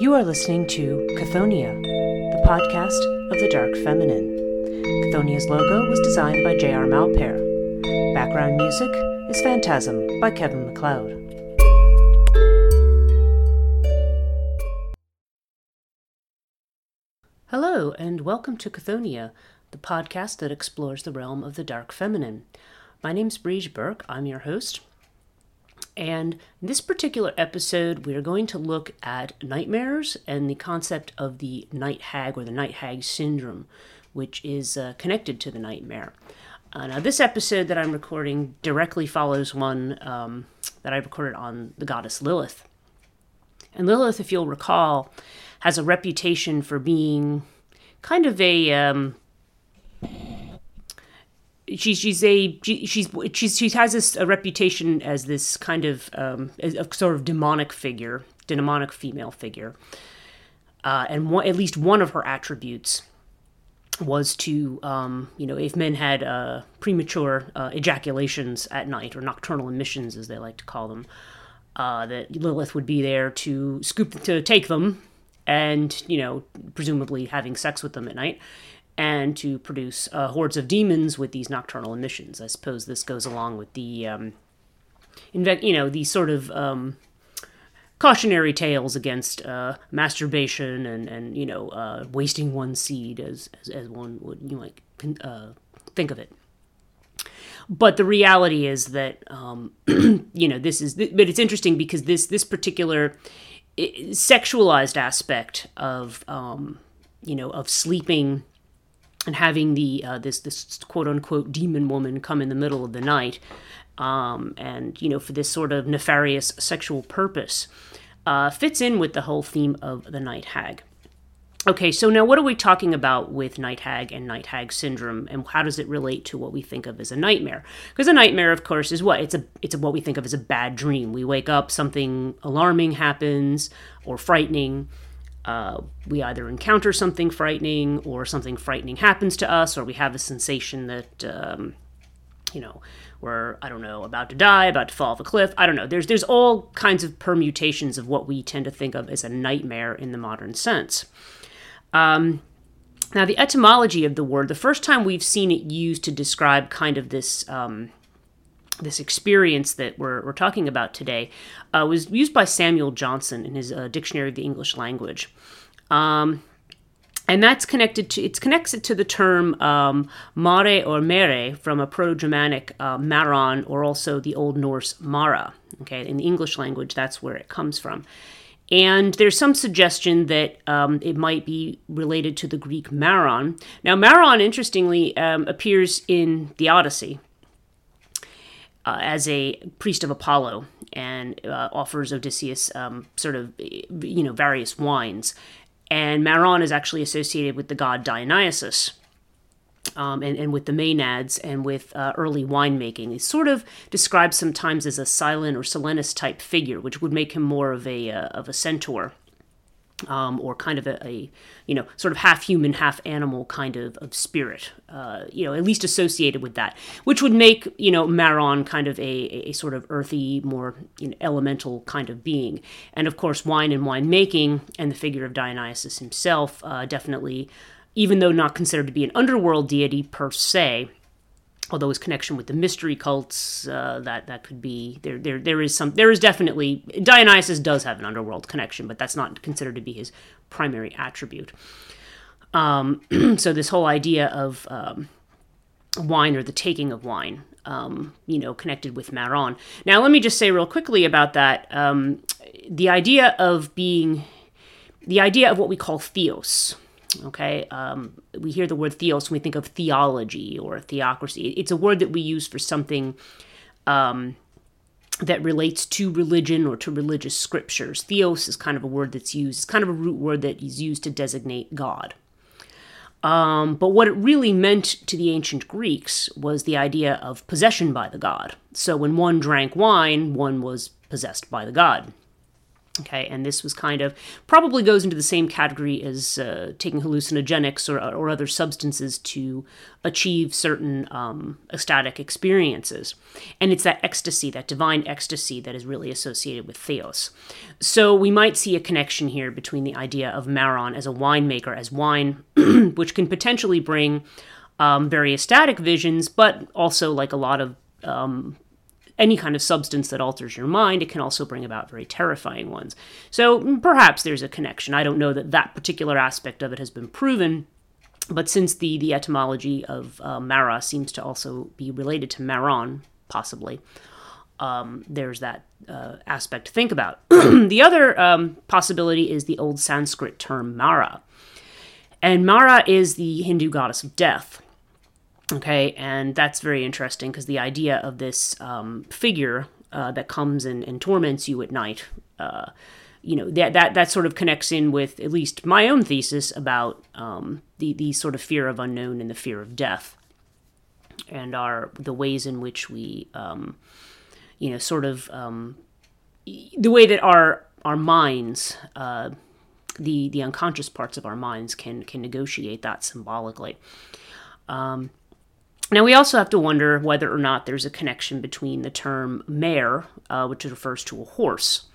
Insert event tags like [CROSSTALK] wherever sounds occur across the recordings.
You are listening to Chthoniya, the podcast of the Dark Feminine. Chthoniya's logo was designed by J.R. Malpair. Background music is Phantasm by Kevin MacLeod. Hello, and welcome to Chthoniya, the podcast that explores the realm of the Dark Feminine. My name's Breege Burke. I'm your host. And in this particular episode, we are going to look at nightmares and the concept of the night hag or the night hag syndrome, which is uh, connected to the nightmare. Uh, now, this episode that I'm recording directly follows one um, that I recorded on the goddess Lilith. And Lilith, if you'll recall, has a reputation for being kind of a um, she's she's a she's she's she has a reputation as this kind of um, a sort of demonic figure, demonic female figure, uh, and one, at least one of her attributes was to um, you know if men had uh, premature uh, ejaculations at night or nocturnal emissions as they like to call them, uh, that Lilith would be there to scoop to take them, and you know presumably having sex with them at night and to produce uh, hordes of demons with these nocturnal emissions. I suppose this goes along with the, um, inve- you know, these sort of um, cautionary tales against uh, masturbation and, and you know, uh, wasting one's seed, as, as, as one would you might uh, think of it. But the reality is that um, [CLEARS THROAT] you know this is, but it's interesting because this this particular sexualized aspect of um, you know of sleeping and having the uh, this this quote unquote demon woman come in the middle of the night, um, and you know for this sort of nefarious sexual purpose, uh, fits in with the whole theme of the night hag. Okay, so now what are we talking about with night hag and night hag syndrome, and how does it relate to what we think of as a nightmare? Because a nightmare, of course, is what it's a it's what we think of as a bad dream. We wake up, something alarming happens or frightening uh, we either encounter something frightening or something frightening happens to us or we have a sensation that um, you know we're i don't know about to die about to fall off a cliff. I don't know. There's there's all kinds of permutations of what we tend to think of as a nightmare in the modern sense. Um, now the etymology of the word the first time we've seen it used to describe kind of this um, this experience that we're, we're talking about today uh, was used by Samuel Johnson in his uh, Dictionary of the English Language. Um, and that's connected to it's connected to the term um, mare or mere from a Proto-Germanic uh, maron or also the Old Norse mara. Okay, in the English language, that's where it comes from. And there's some suggestion that um, it might be related to the Greek maron. Now, maron, interestingly, um, appears in the Odyssey uh, as a priest of Apollo and uh, offers Odysseus um, sort of, you know, various wines. And Maron is actually associated with the god Dionysus. Um, and, and with the Maenads and with uh, early winemaking. He's sort of described sometimes as a Silen or Silenus type figure, which would make him more of a, uh, of a centaur um, or kind of a, a, you know sort of half human half animal kind of, of spirit uh, you know at least associated with that which would make you know maron kind of a, a sort of earthy more you know, elemental kind of being. And of course wine and wine making and the figure of dionysus himself uh, definitely even though not considered to be an underworld deity per se although his connection with the mystery cults uh, that that could be there there there is some there is definitely Dionysus does have an underworld connection but that's not considered to be his primary attribute. Um, [CLEARS THROAT] so this whole idea of um, wine or the taking of wine um, you know connected with Maron. Now let me just say real quickly about that um, the idea of being the idea of what we call theos Okay, um, we hear the word theos when we think of theology or theocracy. It's a word that we use for something um, that relates to religion or to religious scriptures. Theos is kind of a word that's used, it's kind of a root word that is used to designate God. Um, but what it really meant to the ancient Greeks was the idea of possession by the god. So when one drank wine, one was possessed by the god. Okay, and this was kind of probably goes into the same category as uh, taking hallucinogenics or, or other substances to achieve certain um, ecstatic experiences. And it's that ecstasy, that divine ecstasy, that is really associated with theos. So we might see a connection here between the idea of Maron as a winemaker, as wine, [CLEARS THROAT] which can potentially bring um, very ecstatic visions, but also like a lot of um, any kind of substance that alters your mind, it can also bring about very terrifying ones. So mm, perhaps there's a connection. I don't know that that particular aspect of it has been proven, but since the, the etymology of uh, Mara seems to also be related to Maron, possibly, um, there's that uh, aspect to think about. [CLEARS THROAT] the other um, possibility is the old Sanskrit term Mara. And Mara is the Hindu goddess of death. Okay, and that's very interesting because the idea of this um, figure uh, that comes and, and, torments you at night, uh, you know, that, that that sort of connects in with at least my own thesis about um, the the sort of fear of unknown and the fear of death, and our the ways in which we, um, you know, sort of um, the way that our our minds. Uh, the, the unconscious parts of our minds can can negotiate that symbolically. Um, now, we also have to wonder whether or not there's a connection between the term mare, uh, which refers to a horse.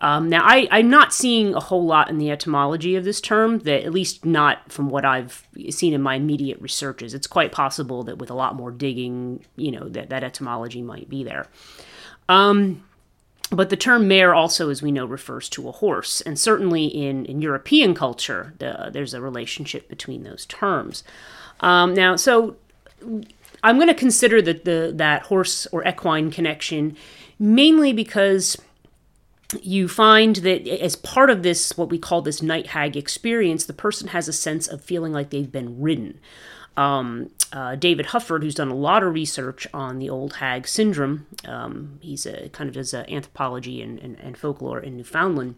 Um, now, I, am not seeing a whole lot in the etymology of this term, that at least not from what I've seen in my immediate researches. It's quite possible that with a lot more digging, you know, that, that etymology might be there. Um, but the term mare also, as we know, refers to a horse. And certainly in, in European culture, the, there's a relationship between those terms. Um, now, so I'm going to consider the, the that horse or equine connection mainly because you find that as part of this what we call this night hag experience the person has a sense of feeling like they've been ridden. Um, uh, david hufford who's done a lot of research on the old hag syndrome um, he's a kind of does anthropology and, and, and folklore in newfoundland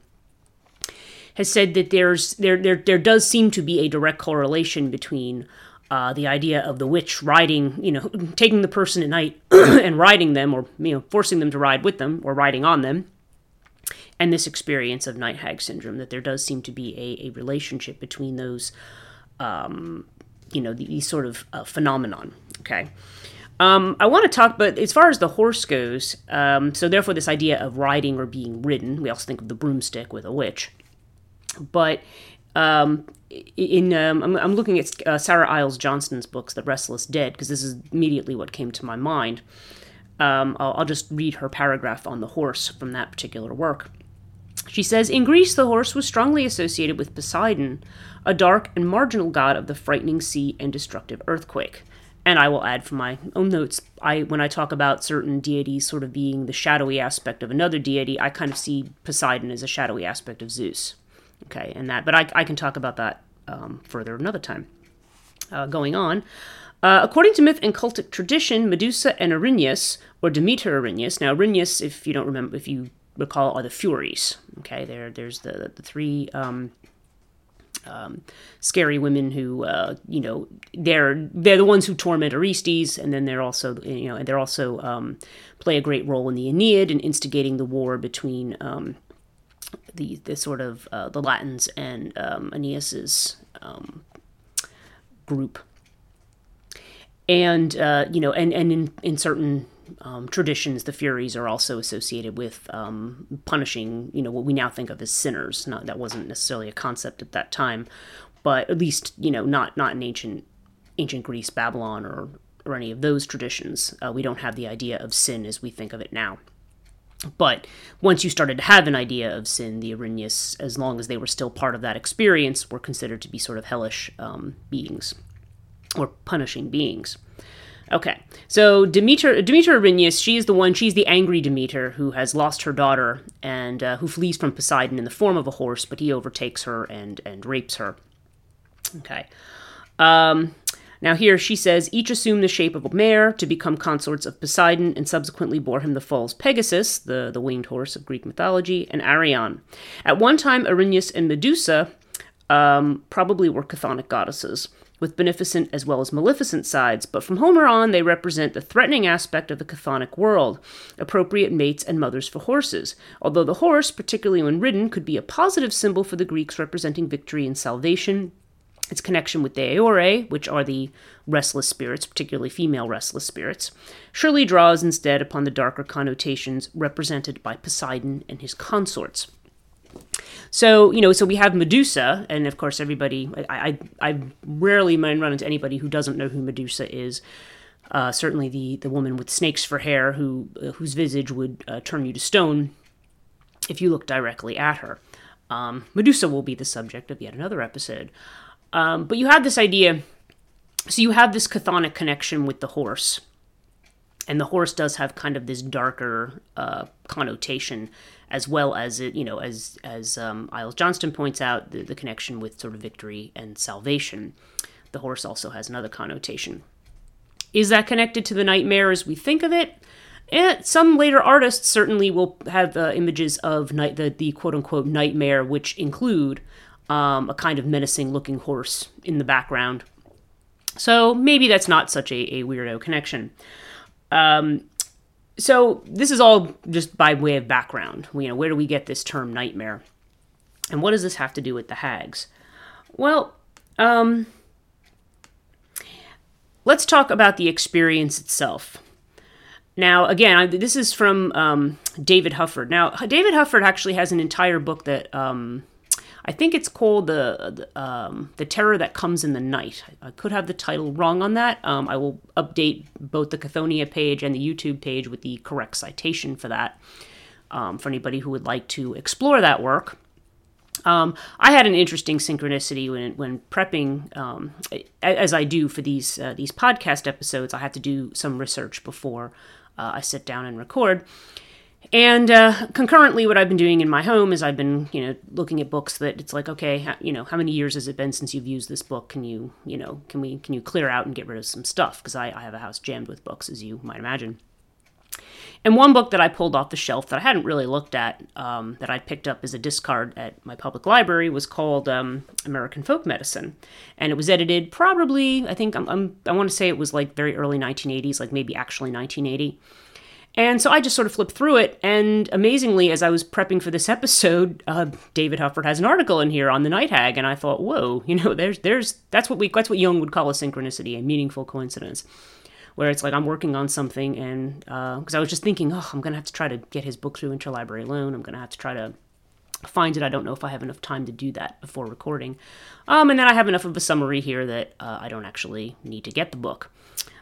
has said that there's there, there there does seem to be a direct correlation between uh, the idea of the witch riding, you know, [LAUGHS] taking the person at night [CLEARS THROAT] and riding them, or you know, forcing them to ride with them or riding on them, and this experience of night hag syndrome. That there does seem to be a, a relationship between those, um, you know, these sort of uh, phenomenon. Okay. Um, I want to talk, but as far as the horse goes, um, so therefore, this idea of riding or being ridden, we also think of the broomstick with a witch. But um, in um, I'm, I'm, looking at uh, Sarah Iles Johnston's books, The Restless Dead, because this is immediately what came to my mind. Um, I'll, I'll just read her paragraph on the horse from that particular work. She says In Greece, the horse was strongly associated with Poseidon, a dark and marginal god of the frightening sea and destructive earthquake. And I will add from my own notes, I when I talk about certain deities sort of being the shadowy aspect of another deity, I kind of see Poseidon as a shadowy aspect of Zeus. Okay, and that, but I, I can talk about that um, further another time. Uh, going on. Uh, according to myth and cultic tradition, Medusa and Erinyes, or Demeter Erinyes, now Erinyes, if you don't remember, if you recall, are the Furies. Okay, there, there's the the three um, um, scary women who, uh, you know, they're they're the ones who torment Orestes, and then they're also, you know, and they're also um, play a great role in the Aeneid in instigating the war between um, the the sort of uh, the Latins and um, Aeneas's um, group, and uh, you know, and and in in certain um, traditions, the Furies are also associated with um, punishing, you know, what we now think of as sinners. Not that wasn't necessarily a concept at that time, but at least you know, not not in ancient ancient Greece, Babylon, or or any of those traditions. Uh, we don't have the idea of sin as we think of it now. But once you started to have an idea of sin, the Erinyes, as long as they were still part of that experience, were considered to be sort of hellish um, beings or punishing beings. Okay, so Demeter, Demeter Erinyes, she is the one, she's the angry Demeter who has lost her daughter and uh, who flees from Poseidon in the form of a horse, but he overtakes her and, and rapes her. Okay. Um, now, here she says each assumed the shape of a mare to become consorts of Poseidon and subsequently bore him the false Pegasus, the, the winged horse of Greek mythology, and Arion. At one time, Erinyes and Medusa um, probably were chthonic goddesses. with beneficent as well as maleficent sides, but from Homer on, they represent the threatening aspect of the chthonic world, appropriate mates and mothers for horses. Although the horse, particularly when ridden, could be a positive symbol for the Greeks representing victory and salvation, its connection with the Aeore, which are the restless spirits, particularly female restless spirits, surely draws instead upon the darker connotations represented by Poseidon and his consorts. So you know, so we have Medusa, and of course, everybody. I I, I rarely run into anybody who doesn't know who Medusa is. Uh, certainly, the the woman with snakes for hair, who uh, whose visage would uh, turn you to stone if you look directly at her. Um, Medusa will be the subject of yet another episode. Um, but you have this idea. So you have this chthonic connection with the horse, and the horse does have kind of this darker uh, connotation as well as it, you know, as as um, Iles Johnston points out, the, the connection with sort of victory and salvation. The horse also has another connotation. Is that connected to the nightmare as we think of it? And some later artists certainly will have uh, images of night, the, the quote unquote nightmare, which include um, a kind of menacing looking horse in the background. So maybe that's not such a, a weirdo connection. Um, so this is all just by way of background. You know, where do we get this term nightmare? And what does this have to do with the hags? Well, um, let's talk about the experience itself. Now, again, this is from um, David Hufford. Now, David Hufford actually has an entire book that um, I think it's called the the, um, the Terror That Comes in the Night. I could have the title wrong on that. Um, I will update both the Chthoniya page and the YouTube page with the correct citation for that. Um, for anybody who would like to explore that work. Um, I had an interesting synchronicity when when prepping, um, as I do for these uh, these podcast episodes. I had to do some research before uh, I sit down and record. And uh, concurrently, what I've been doing in my home is I've been, you know, looking at books that it's like, okay, you know, how many years has it been since you've used this book? Can you, you know, can we, can you clear out and get rid of some stuff? Because I, I have a house jammed with books, as you might imagine. And one book that I pulled off the shelf that I hadn't really looked at, um, that I picked up as a discard at my public library, was called um, American Folk Medicine, and it was edited probably, I think, I'm, I'm, I want to say it was like very early 1980s, like maybe actually 1980. And so I just sort of flipped through it, and amazingly, as I was prepping for this episode, [LAUGHS] uh, David Hufford has an article in here on the night hag, and I thought, whoa, [LAUGHS] you know, there's there's that's what we that's what Jung would call a synchronicity, a meaningful coincidence, where it's like I'm working on something, and because uh, I was just thinking, oh, I'm gonna have to try to get his book through Interlibrary Loan, I'm gonna have to try to find it. I don't know if I have enough time to do that before recording, um, and then I have enough of a summary here that uh, I don't actually need to get the book,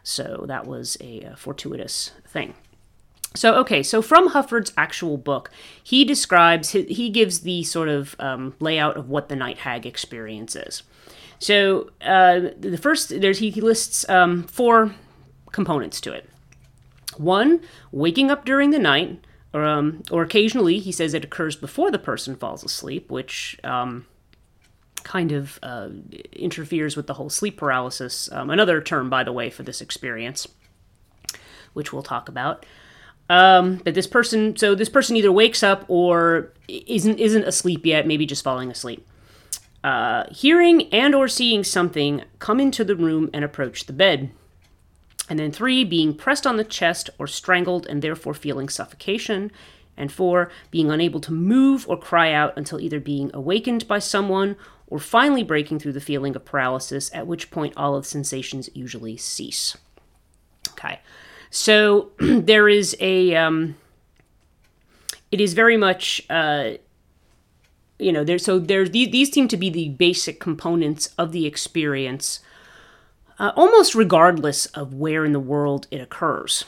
so that was a, a fortuitous thing. So, okay, so from Hufford's actual book, he describes, he gives the sort of um, layout of what the night hag experience is. So, uh, the first, there's he lists um, four components to it. One, waking up during the night, or, um, or occasionally he says it occurs before the person falls asleep, which um, kind of uh, interferes with the whole sleep paralysis. Um, another term, by the way, for this experience, which we'll talk about um, that this person so this person either wakes up or isn't isn't asleep yet maybe just falling asleep. Uh, hearing and or seeing something come into the room and approach the bed. And then three being pressed on the chest or strangled and therefore feeling suffocation. And four being unable to move or cry out until either being awakened by someone or finally breaking through the feeling of paralysis at which point all of the sensations usually cease. Okay so [CLEARS THROAT] there is a. Um, it is very much. Uh, you know, there. So there. These, these seem to be the basic components of the experience, uh, almost regardless of where in the world it occurs.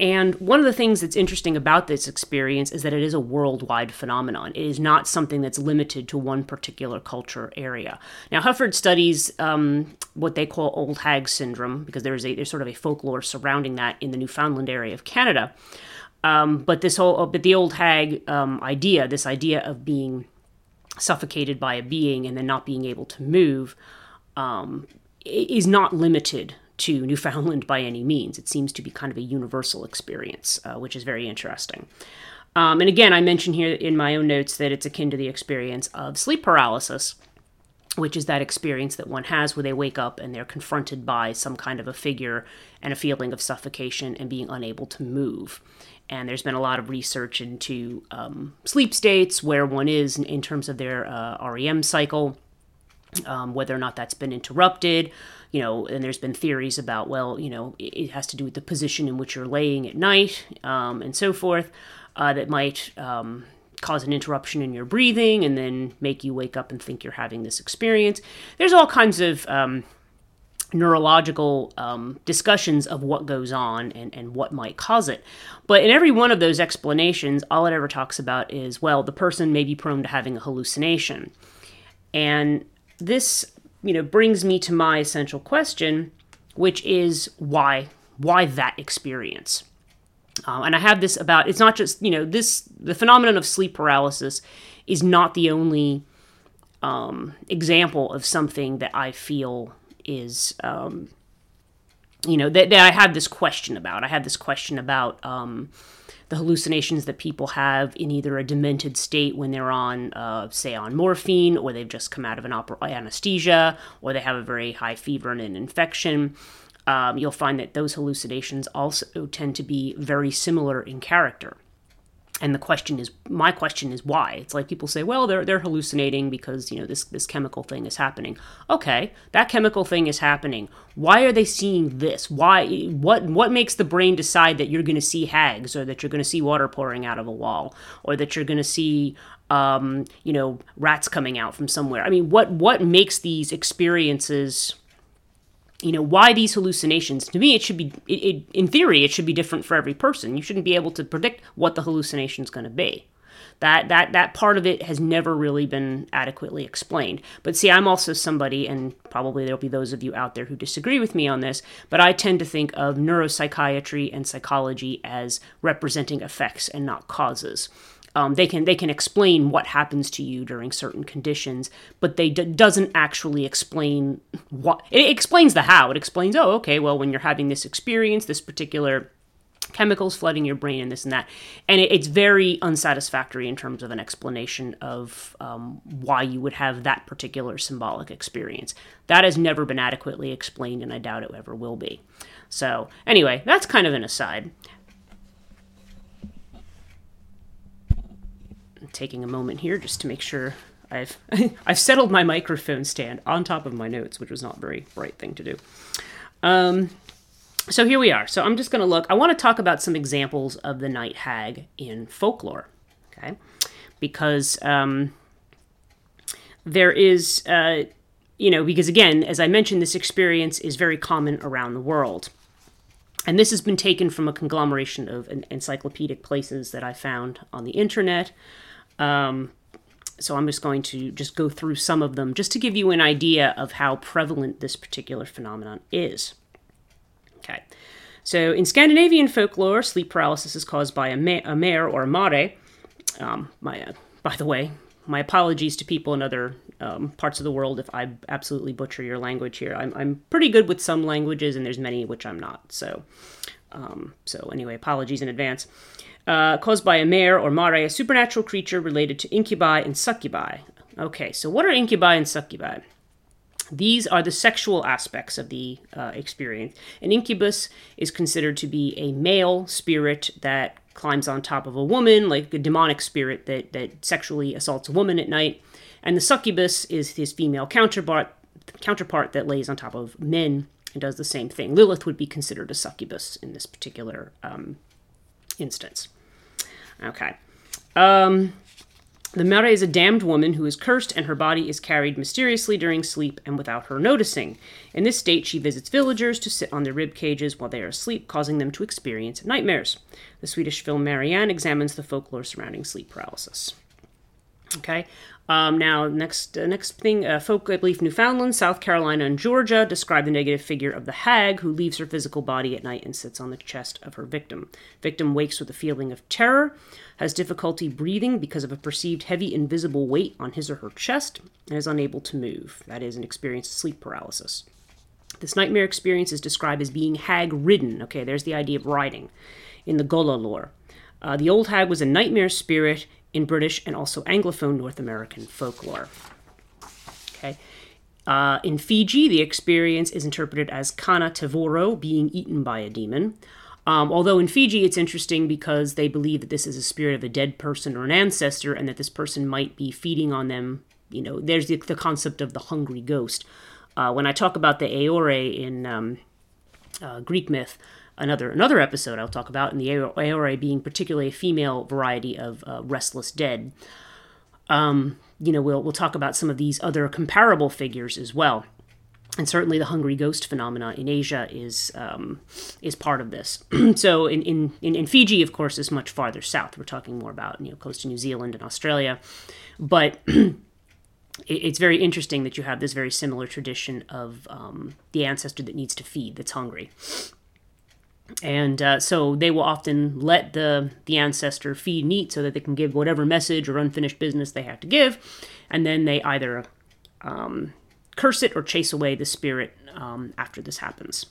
And one of the things that's interesting about this experience is that it is a worldwide phenomenon. It is not something that's limited to one particular culture area. Now, Hufford studies um, what they call old hag syndrome because there's a there's sort of a folklore surrounding that in the Newfoundland area of Canada. Um, but this whole but the old hag um, idea, this idea of being suffocated by a being and then not being able to move, um, is not limited to Newfoundland by any means. It seems to be kind of a universal experience, uh, which is very interesting. Um, and again, I mention here in my own notes that it's akin to the experience of sleep paralysis. which is that experience that one has where they wake up and they're confronted by some kind of a figure and a feeling of suffocation and being unable to move. And there's been a lot of research into um, sleep states, where one is in, in terms of their uh, REM cycle, um, whether or not that's been interrupted. You know, and there's been theories about, well, you know, it, has to do with the position in which you're laying at night um, and so forth, uh, that might um, cause an interruption in your breathing and then make you wake up and think you're having this experience. There's all kinds of um, neurological um, discussions of what goes on and, and what might cause it. But in every one of those explanations, all it ever talks about is, well, the person may be prone to having a hallucination. And this, you know, brings me to my essential question, which is why why that experience? Um, and I have this about it's not just you know this the phenomenon of sleep paralysis is not the only um, example of something that I feel is um, you know that, that I have this question about. I have this question about um, the hallucinations that people have in either a demented state when they're on, uh, say, on morphine, or they've just come out of an anesthesia, or they have a very high fever and an infection um, you'll find that those hallucinations also tend to be very similar in character. And the question is, my question is why? It's like people say, well, they're they're hallucinating because you know this this chemical thing is happening. Okay, that chemical thing is happening. Why are they seeing this? Why? What what makes the brain decide that you're going to see hags, or that you're going to see water pouring out of a wall, or that you're going to see um, you know rats coming out from somewhere? I mean, what what makes these experiences you know why these hallucinations to me it should be it, it, in theory it should be different for every person. You shouldn't be able to predict what the hallucination is going to be. That that that part of it has never really been adequately explained. But see i'm also somebody and probably there'll be those of you out there who disagree with me on this but i tend to think of neuropsychiatry and psychology as representing effects and not causes um, they can they can explain what happens to you during certain conditions, but they d- doesn't actually explain what. It explains the how. It explains, oh, okay, well, when you're having this experience, this particular chemicals flooding your brain and this and that and it, it's very unsatisfactory in terms of an explanation of um, why you would have that particular symbolic experience that has never been adequately explained and i doubt it ever will be so anyway that's kind of an aside taking a moment here just to make sure I've [LAUGHS] I've settled my microphone stand on top of my notes, which was not a very bright thing to do. Um, so here we are. So I'm just going to look. I want to talk about some examples of the night hag in folklore, okay? Because um, there is, uh, you know, because again, as I mentioned, this experience is very common around the world. And this has been taken from a conglomeration of encyclopedic places that I found on the internet. Um, so I'm just going to just go through some of them just to give you an idea of how prevalent this particular phenomenon is. Okay. So in Scandinavian folklore, sleep paralysis is caused by a, ma- a mare or a mare. Um, my, uh, by the way, my apologies to people in other um, parts of the world if I absolutely butcher your language here. I'm, I'm pretty good with some languages, and there's many which I'm not. So, um, so anyway, apologies in advance uh, caused by a mare or mare, a supernatural creature related to incubi and succubi. Okay, so what are incubi and succubi? These are the sexual aspects of the uh, experience. An incubus is considered to be a male spirit that climbs on top of a woman, like a demonic spirit that, that sexually assaults a woman at night. And the succubus is his female counterpart, counterpart that lays on top of men and does the same thing. Lilith would be considered a succubus in this particular um, instance. Okay. Um, the Mare is a damned woman who is cursed, and her body is carried mysteriously during sleep and without her noticing. In this state, she visits villagers to sit on their rib cages while they are asleep, causing them to experience nightmares. The Swedish film Marianne examines the folklore surrounding sleep paralysis. Okay. Um, now, next uh, next thing, uh, folk, I believe Newfoundland, South Carolina, and Georgia describe the negative figure of the hag who leaves her physical body at night and sits on the chest of her victim. Victim wakes with a feeling of terror, has difficulty breathing because of a perceived heavy invisible weight on his or her chest, and is unable to move. That is an experience of sleep paralysis. This nightmare experience is described as being hag ridden. Okay, there's the idea of riding in the Gullah lore. Uh, the old hag was a nightmare spirit in British and also Anglophone North American folklore. Okay. Uh, in Fiji, the experience is interpreted as Kana Tevoro, being eaten by a demon. Um, although in Fiji, it's interesting because they believe that this is a spirit of a dead person or an ancestor, and that this person might be feeding on them. You know, there's the, the concept of the hungry ghost. Uh, when I talk about the Aore in um, uh, Greek myth, another another episode I'll talk about, and the Aore being particularly a female variety of uh, restless dead. Um, you know, we'll we'll talk about some of these other comparable figures as well and certainly the hungry ghost phenomena in Asia is um, is part of this. [CLEARS THROAT] so in, in, in Fiji, of course, is much farther south. We're talking more about you know close to New Zealand and Australia, but [CLEARS THROAT] it's very interesting that you have this very similar tradition of um, the ancestor that needs to feed, that's hungry. And uh, so they will often let the the ancestor feed and eat so that they can give whatever message or unfinished business they have to give, and then they either um, curse it or chase away the spirit um, after this happens.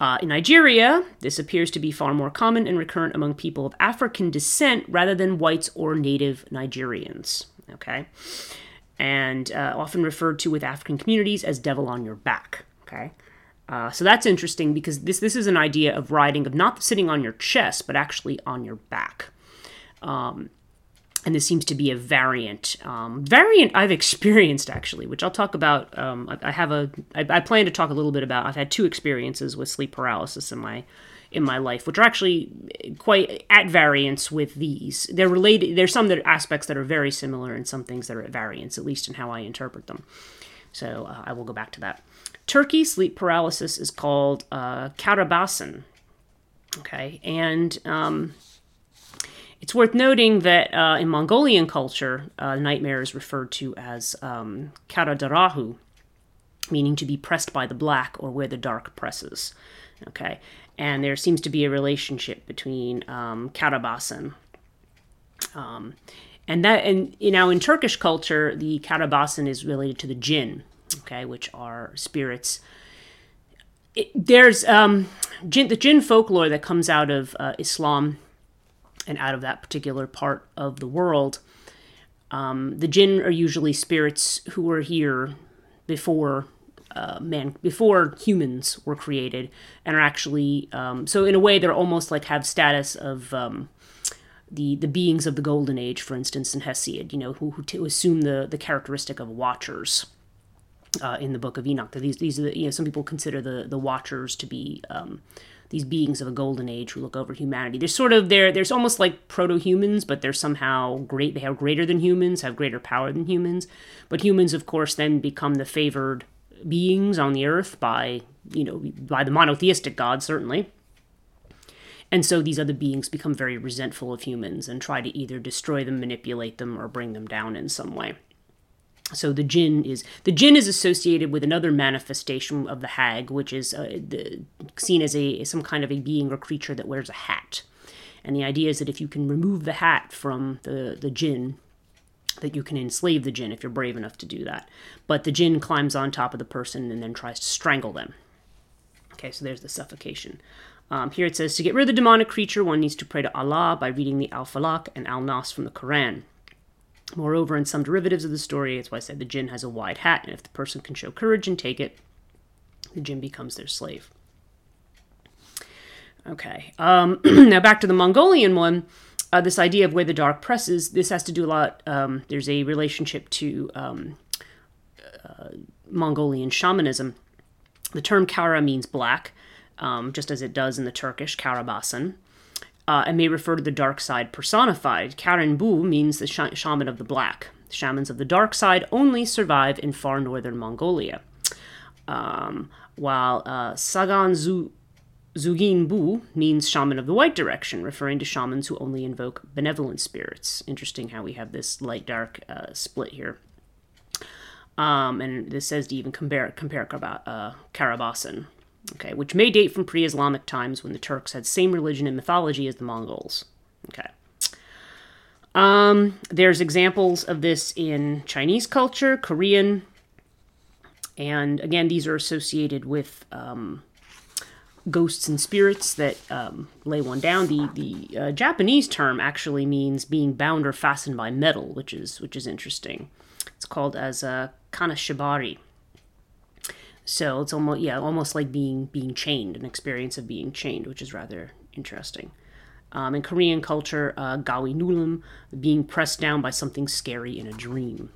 Uh, in Nigeria, this appears to be far more common and recurrent among people of African descent rather than whites or native Nigerians. Okay, and uh, often referred to with African communities as "devil on your back." Okay, uh, so that's interesting because this this is an idea of riding of not sitting on your chest but actually on your back. Um, and this seems to be a variant um, variant i've experienced actually which i'll talk about um, I, I, have a I, I plan to talk a little bit about i've had two experiences with sleep paralysis in my in my life which are actually quite at variance with these. They're related there's some that aspects that are very similar and some things that are at variance at least in how i interpret them. So uh, i will go back to that turkey sleep paralysis is called uh, karabasan okay and um, it's worth noting that uh, in Mongolian culture, uh, nightmare is referred to as um, karadarahu, meaning to be pressed by the black or where the dark presses. Okay, and there seems to be a relationship between um, karabasan. Um, and that, and you know, in Turkish culture, the karabasan is related to the jinn, okay, which are spirits. It, there's um, jinn, the jinn folklore that comes out of uh, Islam and out of that particular part of the world. Um, the jinn are usually spirits who were here before uh, man before humans were created and are actually um, so in a way they're almost like have status of um, the the beings of the golden age for instance in hesiod you know who, who assume the the characteristic of watchers uh, in the book of enoch these these are the, you know some people consider the the watchers to be um, these beings of a golden age who look over humanity. There's sort of there. There's almost like proto-humans, but they're somehow great. They have greater than humans, have greater power than humans. But humans, of course, then become the favored beings on the earth by you know by the monotheistic God certainly. And so these other beings become very resentful of humans and try to either destroy them, manipulate them, or bring them down in some way so the jinn is the jinn is associated with another manifestation of the hag, which is uh, the, seen as a some kind of a being or creature that wears a hat. And the idea is that if you can remove the hat from the the jinn, that you can enslave the jinn if you're brave enough to do that. But the jinn climbs on top of the person and then tries to strangle them. Okay, so there's the suffocation. Um, here it says to get rid of the demonic creature, one needs to pray to Allah by reading the Al Falaq and Al Nas from the Quran. Moreover, in some derivatives of the story, it's why I said the jinn has a wide hat, and if the person can show courage and take it, the jinn becomes their slave. Okay, um, [CLEARS THROAT] now back to the Mongolian one. Uh, this idea of where the dark presses, this has to do a lot. Um, there's a relationship to um, uh, Mongolian shamanism. The term kara means black, um, just as it does in the Turkish karabasan uh, and may refer to the dark side personified. Karen Bu means the sh- shaman of the black. Shamans of the dark side only survive in far northern Mongolia. Um, while uh, Sagan Zu- Zugin Bu means shaman of the white direction, referring to shamans who only invoke benevolent spirits. Interesting how we have this light dark uh, split here. Um, and this says to even compare, compare uh, Karabasan okay, which may date from pre Islamic times when the Turks had same religion and mythology as the Mongols. Okay. Um, there's examples of this in Chinese culture, Korean, and again, these are associated with um, ghosts and spirits that um, lay one down. The the uh, Japanese term actually means being bound or fastened by metal, which is which is interesting. It's called as a kanashibari. So it's almost yeah, almost like being being chained, an experience of being chained, which is rather interesting. Um, in Korean culture, uh, gawi nulim, being pressed down by something scary in a dream.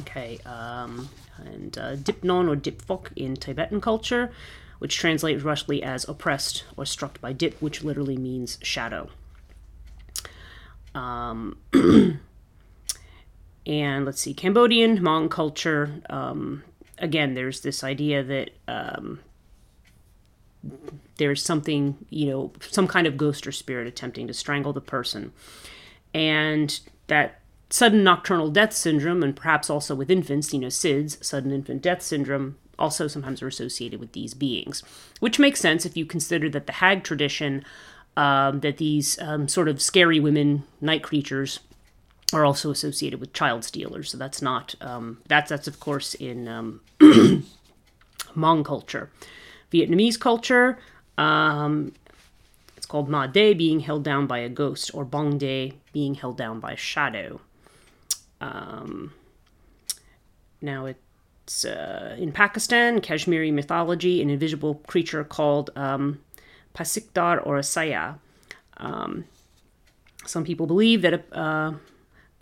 Okay, um, and uh, dipnon or dipfok in Tibetan culture, which translates roughly as oppressed or struck by dip, which literally means shadow. Um, [CLEARS THROAT] and let's see, Cambodian Hmong culture. Um, again, there's this idea that um, there's something, you know, some kind of ghost or spirit attempting to strangle the person. And that sudden nocturnal death syndrome, and perhaps also with infants, you know, SIDS, sudden infant death syndrome, also sometimes are associated with these beings, which makes sense if you consider that the hag tradition, um, that these um, sort of scary women, night creatures, are also associated with child stealers. So that's not um, that's that's of course in um, [CLEARS THROAT] Hmong culture. Vietnamese culture, um, it's called Ma De, being held down by a ghost, or Bong De, being held down by a shadow. Um, now it's uh, in Pakistan, Kashmiri mythology, an invisible creature called um, Pasikdar or a Saya. Um, some people believe that a uh,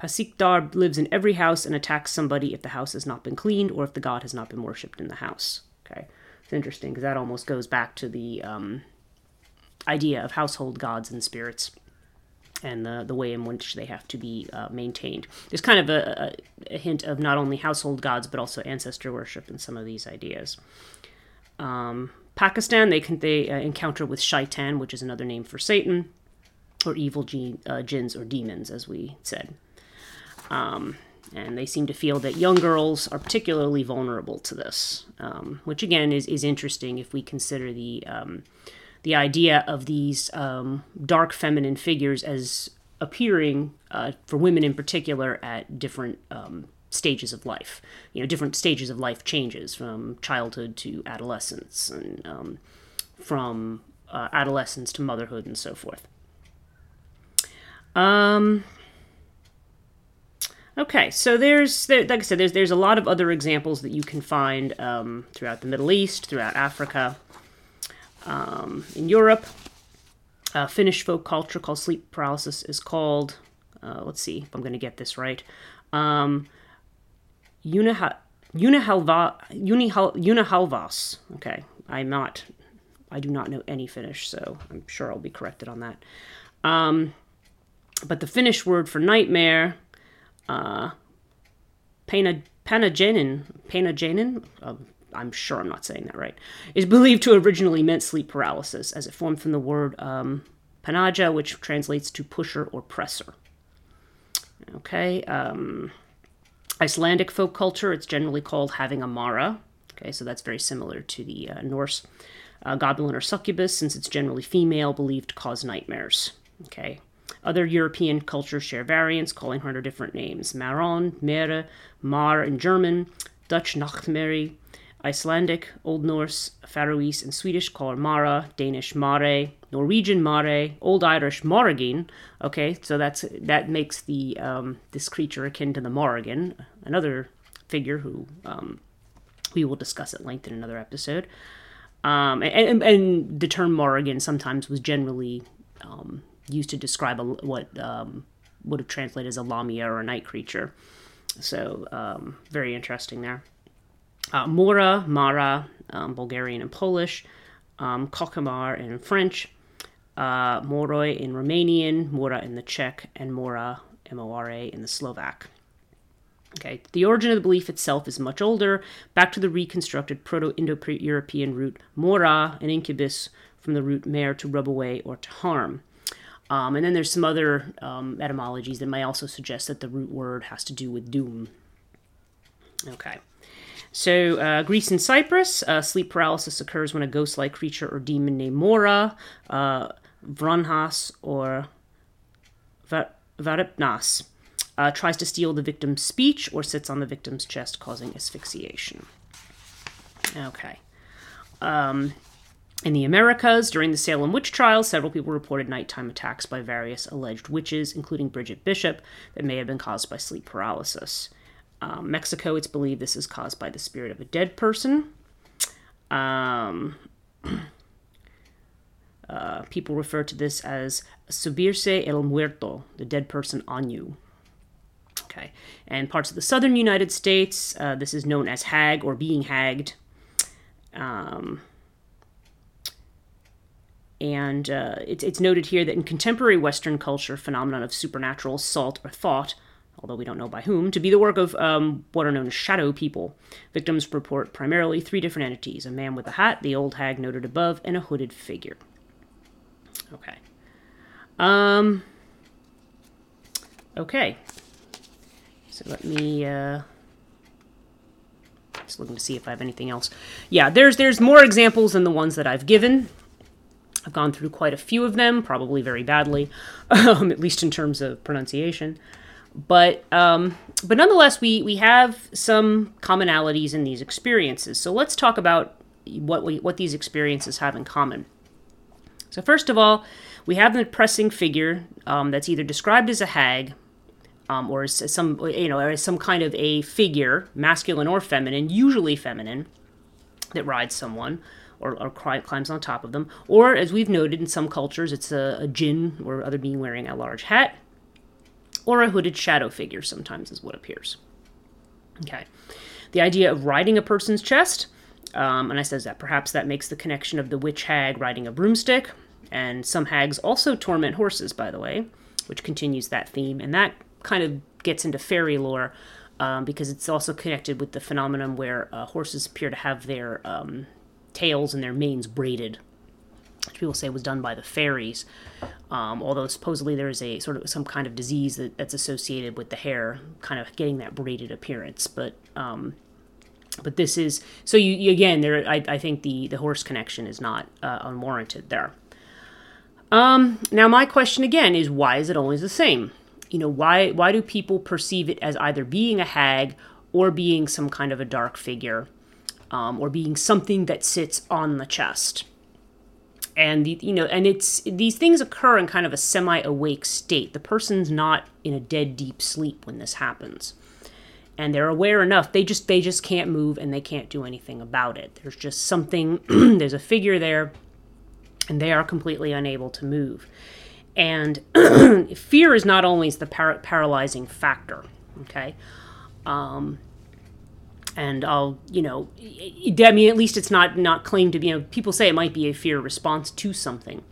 Pasikdar lives in every house and attacks somebody if the house has not been cleaned or if the god has not been worshipped in the house. Okay. It's interesting because that almost goes back to the um, idea of household gods and spirits and the, the way in which they have to be uh, maintained. There's kind of a, a, hint of not only household gods but also ancestor worship in some of these ideas. Um, Pakistan, they can they uh, encounter with shaitan, which is another name for Satan, or evil jinn, uh, jinns or demons, as we said. Um, and they seem to feel that young girls are particularly vulnerable to this, um, which again is, is interesting if we consider the um, the idea of these um, dark feminine figures as appearing uh, for women in particular at different um, stages of life. You know, different stages of life changes from childhood to adolescence, and um, from uh, adolescence to motherhood, and so forth. Um, Okay, so there's there, like I said, there's there's a lot of other examples that you can find um, throughout the Middle East, throughout Africa, um, in Europe. Uh, Finnish folk culture called sleep paralysis is called. Uh, let's see if I'm going to get this right. Um, Uniha, Unihalva, Unihal, Unihalvas. Okay, I'm not. I do not know any Finnish, so I'm sure I'll be corrected on that. Um, but the Finnish word for nightmare uh, Panagenin, Panagenin, uh, I'm sure I'm not saying that right, is believed to originally meant sleep paralysis, as it formed from the word um, panaja, which translates to pusher or presser. Okay, um, Icelandic folk culture, it's generally called having a mara. Okay, so that's very similar to the uh, Norse uh, goblin or succubus, since it's generally female, believed to cause nightmares. Okay, other European cultures share variants, calling her under different names Maron, Mere, Mar in German, Dutch Nachtmerrie, Icelandic, Old Norse, Faroese, and Swedish call her Mara, Danish Mare, Norwegian Mare, Old Irish Morrigan. Okay, so that's that makes the um, this creature akin to the Morrigan, another figure who um, we will discuss at length in another episode. Um, and, and, the term Morrigan sometimes was generally um, used to describe a, what um, would have translated as a lamia or a night creature. So um, very interesting there. Uh, Mora, Mara, um, Bulgarian and Polish, um, cauchemar in French, uh, Moroi in Romanian, Mora in the Czech, and Mora, M-O-R-A, in the Slovak. Okay, the origin of the belief itself is much older, back to the reconstructed Proto-Indo-European root mora, an incubus from the root mare to rub away or to harm. Um, and then there's some other um, etymologies that might also suggest that the root word has to do with doom. Okay. So, uh, Greece and Cyprus, uh, sleep paralysis occurs when a ghost like creature or demon named Mora, uh, Vranhas, or Varipnas uh, tries to steal the victim's speech or sits on the victim's chest, causing asphyxiation. Okay. Um, in the Americas, during the Salem witch trials, several people reported nighttime attacks by various alleged witches, including Bridget Bishop, that may have been caused by sleep paralysis. Um, Mexico, it's believed this is caused by the spirit of a dead person. Um, [CLEARS THROAT] uh, people refer to this as subirse el muerto, the dead person on you. Okay, and parts of the southern United States, uh, this is known as hag or being hagged. Um, and uh, it's, it's noted here that in contemporary Western culture, phenomenon of supernatural assault or thought, although we don't know by whom, to be the work of um, what are known as shadow people. Victims report primarily three different entities a man with a hat, the old hag noted above, and a hooded figure. Okay. Um. Okay. So let me. Uh, just looking to see if I have anything else. Yeah, there's there's more examples than the ones that I've given. I've gone through quite a few of them, probably very badly, [LAUGHS] um, at least in terms of pronunciation. But um, but nonetheless, we we have some commonalities in these experiences. So let's talk about what we, what these experiences have in common. So first of all, we have the pressing figure um, that's either described as a hag um, or as some you know as some kind of a figure, masculine or feminine, usually feminine, that rides someone or, or climbs on top of them. Or as we've noted in some cultures, it's a, a jinn or other being wearing a large hat, or a hooded shadow figure. Sometimes is what appears. Okay, the idea of riding a person's chest. Um, and I says that perhaps that makes the connection of the witch hag riding a broomstick, and some hags also torment horses, by the way, which continues that theme, and that kind of gets into fairy lore um, because it's also connected with the phenomenon where uh, horses appear to have their um, tails and their manes braided, which people say was done by the fairies. Um, although supposedly there is a sort of some kind of disease that, that's associated with the hair, kind of getting that braided appearance. But um, but this is so you, you again there. I, I think the the horse connection is not uh, unwarranted there. Um, now my question again is why is it always the same? You know why why do people perceive it as either being a hag or being some kind of a dark figure, um, or being something that sits on the chest? and the, you know and it's these things occur in kind of a semi-awake state. The person's not in a dead deep sleep when this happens. And they're aware enough they just they just can't move and they can't do anything about it. There's just something [CLEARS THROAT] there's a figure there and they are completely unable to move. And [CLEARS THROAT] fear is not always the par- paralyzing factor okay? Um, and I'll, you know, I mean, at least it's not not claimed to be. You know, people say it might be a fear response to something,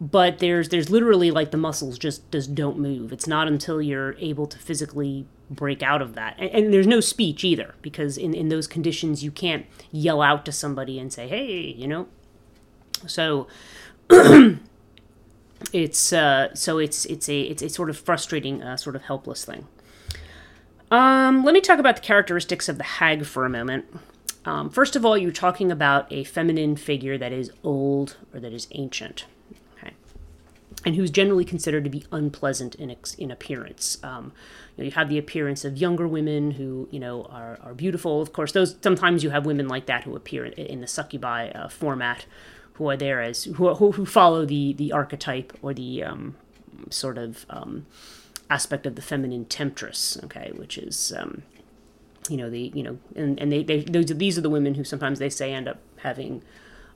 but there's there's literally like the muscles just just don't move. It's not until you're able to physically break out of that, and, and there's no speech either because in in those conditions you can't yell out to somebody and say, hey, you know. So. [CLEARS THROAT] it's uh, so it's it's a it's a sort of frustrating uh, sort of helpless thing. Um, let me talk about the characteristics of the hag for a moment. Um, first of all, you're talking about a feminine figure that is old or that is ancient, okay, and who's generally considered to be unpleasant in in appearance. Um, you, know, you have the appearance of younger women who you know are, are beautiful. Of course, those sometimes you have women like that who appear in, in the succubi uh, format, who are there as who, who follow the the archetype or the um, sort of um, aspect of the feminine temptress, okay, which is, um, you know, the, you know, and, and they, they, these are the women who sometimes they say end up having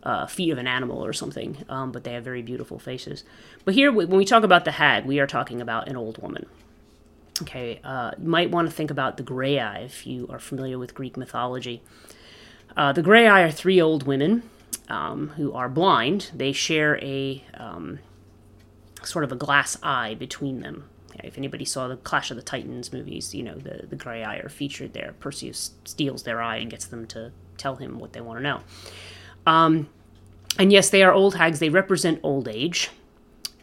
uh, feet of an animal or something, um, but they have very beautiful faces. But here, when we talk about the hag, we are talking about an old woman. Okay, uh, you might want to think about the Graeae if you are familiar with Greek mythology. Uh, the Graeae are three old women um, who are blind. They share a um, sort of a glass eye between them if anybody saw the Clash of the Titans movies, you know, the, the Graeae are featured there. Perseus steals their eye and gets them to tell him what they want to know. Um, and yes, they are old hags. They represent old age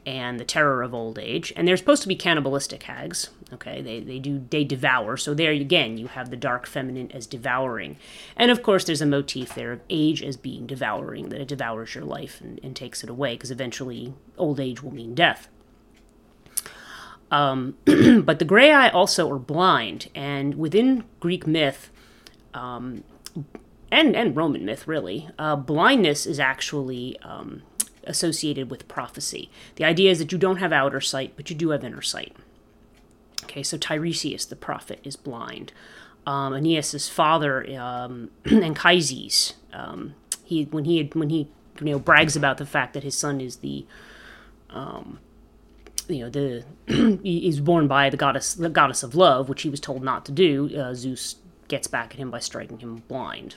and the terror of old age. And they're supposed to be cannibalistic hags. Okay, they, they do they devour. So there again, you have the dark feminine as devouring. And of course, there's a motif there of age as being devouring, that it devours your life and, and takes it away, because eventually old age will mean death. Um, [CLEARS THROAT] but the Graeae also are blind, and within Greek myth, um, and and Roman myth really, uh, blindness is actually um, associated with prophecy. The idea is that you don't have outer sight, but you do have inner sight. Okay, so Tiresias the prophet is blind. Um, Aeneas's father, um, [CLEARS THROAT] Anchises, um, he when he had, when he you know brags about the fact that his son is the um, you know the [CLEARS THROAT] he's born by the goddess the goddess of love, which he was told not to do. Uh, Zeus gets back at him by striking him blind.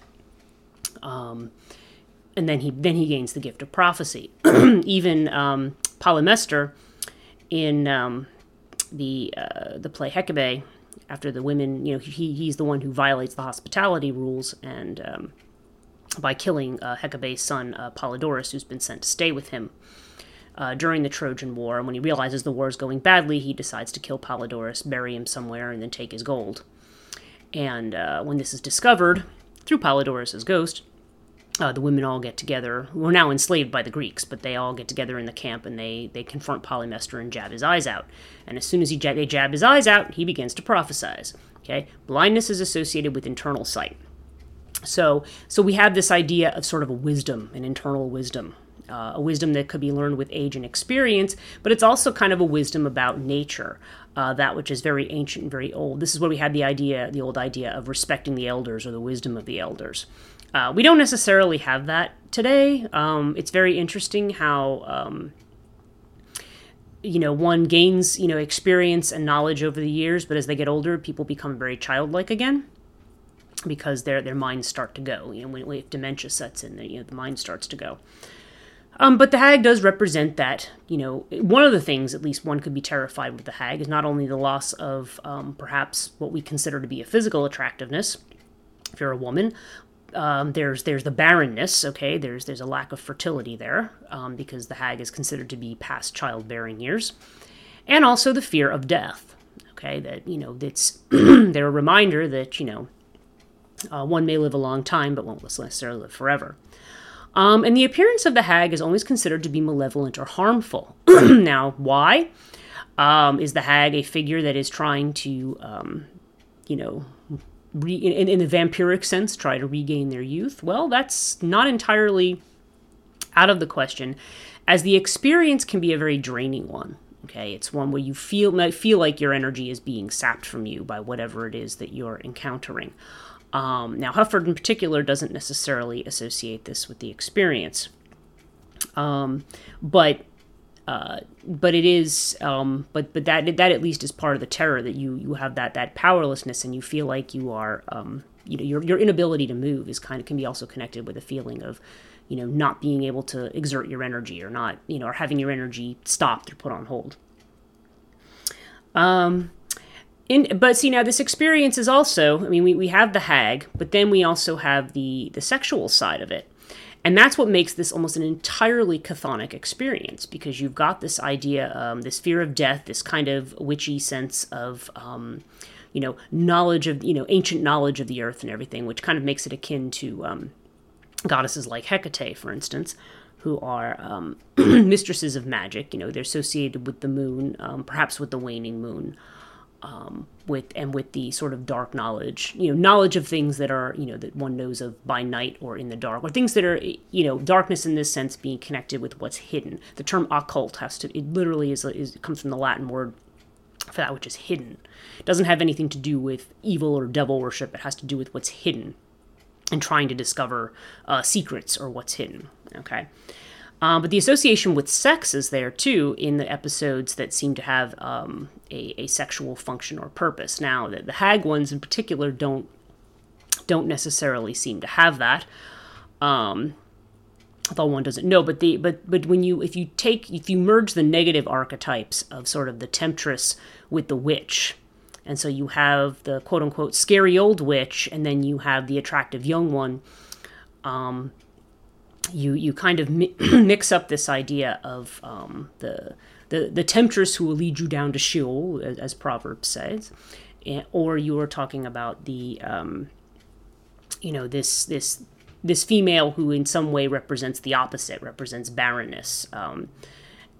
Um, and then he then he gains the gift of prophecy. [CLEARS THROAT] Even um, Polymestor in um, the uh, the play Hecabe, after the women, you know, he, he's the one who violates the hospitality rules and um, by killing uh, Hecabe's son uh, Polydorus, who's been sent to stay with him uh, during the Trojan War. And when he realizes the war is going badly, he decides to kill Polydorus, bury him somewhere, and then take his gold. And uh, when this is discovered through Polydorus's ghost, uh, the women all get together. We're now enslaved by the Greeks, but they all get together in the camp and they, they confront Polymestor and jab his eyes out. And as soon as he jab, they jab his eyes out, he begins to prophesize. Okay, blindness is associated with internal sight. So, so we have this idea of sort of a wisdom, an internal wisdom, uh, a wisdom that could be learned with age and experience, but it's also kind of a wisdom about nature, uh, that which is very ancient and very old. This is where we had the idea, the old idea of respecting the elders or the wisdom of the elders. Uh, we don't necessarily have that today. Um, it's very interesting how. Um, you know, one gains, you know, experience and knowledge over the years, but as they get older, people become very childlike again because their their minds start to go. You know, when, when dementia sets in, you know, the mind starts to go. Um, but the hag does represent that. You know, one of the things, at least one could be terrified with the hag, is not only the loss of um, perhaps what we consider to be a physical attractiveness, if you're a woman. Um, there's there's the barrenness. Okay, there's there's a lack of fertility there um, because the hag is considered to be past childbearing years, and also the fear of death. Okay, that you know that's [CLEARS THROAT] they're a reminder that you know uh, one may live a long time, but won't necessarily live forever. Um, and the appearance of the hag is always considered to be malevolent or harmful. [CLEARS THROAT] now, why? Um, is the hag a figure that is trying to, um, you know, re- in, in the vampiric sense, try to regain their youth? Well, that's not entirely out of the question, as the experience can be a very draining one. Okay, it's one where you feel feel like your energy is being sapped from you by whatever it is that you're encountering. Um, now, Hufford in particular doesn't necessarily associate this with the experience, um, but uh, but it is um, but but that that at least is part of the terror that you you have that that powerlessness and you feel like you are um, you know your your inability to move is kind of can be also connected with a feeling of you know not being able to exert your energy or not you know or having your energy stopped or put on hold. Um, in, but see now this experience is also i mean we, we have the hag but then we also have the the sexual side of it. And that's what makes this almost an entirely chthonic experience because you've got this idea um, this fear of death this kind of witchy sense of um, you know knowledge of you know ancient knowledge of the earth and everything which kind of makes it akin to um, goddesses like hecate for instance who are um, [CLEARS THROAT] mistresses of magic. You know they're associated with the moon um, perhaps with the waning moon um, with and with the sort of dark knowledge, you know, knowledge of things that are, you know, that one knows of by night or in the dark, or things that are, you know, darkness in this sense being connected with what's hidden. The term occult has to, it literally is, is comes from the Latin word for that which is hidden. It doesn't have anything to do with evil or devil worship. It has to do with what's hidden and trying to discover uh, secrets or what's hidden. Okay. Um, but the association with sex is there too in the episodes that seem to have um, a, a, sexual function or purpose. Now, the, the, hag ones in particular don't don't necessarily seem to have that. Um, although one doesn't know, but the but but when you if you take if you merge the negative archetypes of sort of the temptress with the witch, and so you have the quote unquote scary old witch, and then you have the attractive young one. Um, you you kind of mi- [CLEARS THROAT] mix up this idea of um, the, the the temptress who will lead you down to Sheol, as, as Proverbs says, and, or you are talking about the um, you know this this this female who in some way represents the opposite, represents barrenness. Um,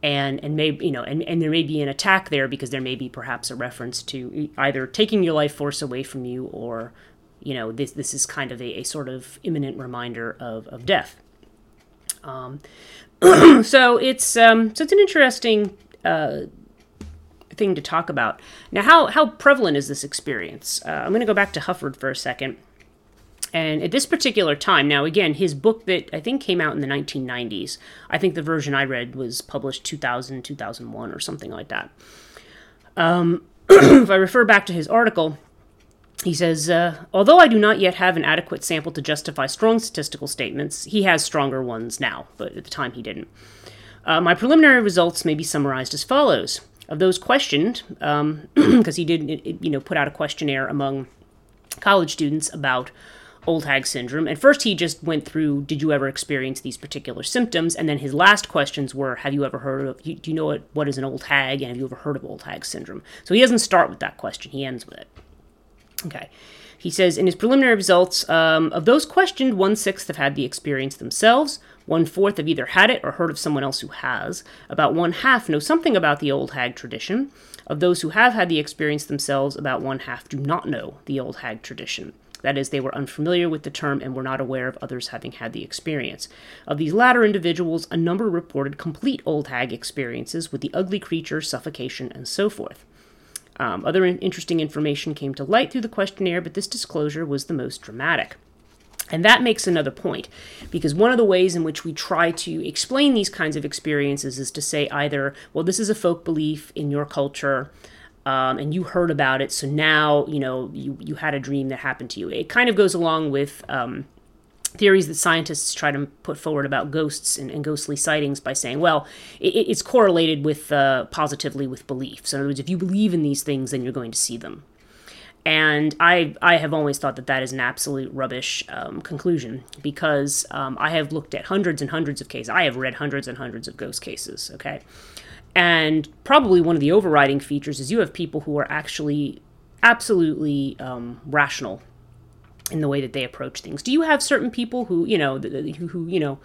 and and maybe you know and, and there may be an attack there because there may be perhaps a reference to either taking your life force away from you or you know this this is kind of a, a sort of imminent reminder of, of death um, [CLEARS THROAT] so it's um, so it's an interesting uh, thing to talk about. Now, how how prevalent is this experience? Uh, I'm going to go back to Hufford for a second. And at this particular time, now again, his book that I think came out in the 1990s, I think the version I read was published 2000, 2001, or something like that. Um, [CLEARS THROAT] if I refer back to his article, he says, uh, although I do not yet have an adequate sample to justify strong statistical statements, he has stronger ones now, but at the time he didn't. Uh, my preliminary results may be summarized as follows. Of those questioned, because um, [CLEARS THROAT] he did, you know, put out a questionnaire among college students about old hag syndrome. And first, he just went through, did you ever experience these particular symptoms? And then his last questions were, have you ever heard of, do you know what, what is an old hag? And have you ever heard of old hag syndrome? So he doesn't start with that question, he ends with it. Okay. He says in his preliminary results, um, of those questioned, one sixth have had the experience themselves, one fourth have either had it or heard of someone else who has. About one half know something about the old hag tradition. Of those who have had the experience themselves, about one half do not know the old hag tradition. That is, they were unfamiliar with the term and were not aware of others having had the experience. Of these latter individuals, a number reported complete old hag experiences with the ugly creature, suffocation, and so forth. Um, other in- interesting information came to light through the questionnaire, but this disclosure was the most dramatic. And that makes another point, because one of the ways in which we try to explain these kinds of experiences is to say either, well, this is a folk belief in your culture, um, and you heard about it, so now you know you you had a dream that happened to you. It kind of goes along with um, theories that scientists try to put forward about ghosts and, and ghostly sightings by saying, well, it, it's correlated with uh, positively with belief. So, in other words, if you believe in these things, then you're going to see them. And I, I have always thought that that is an absolute rubbish um, conclusion because um, I have looked at hundreds and hundreds of cases. I have read hundreds and hundreds of ghost cases, okay? And probably one of the overriding features is you have people who are actually absolutely um, rational in the way that they approach things. Do you have certain people who, you know, who, who you know,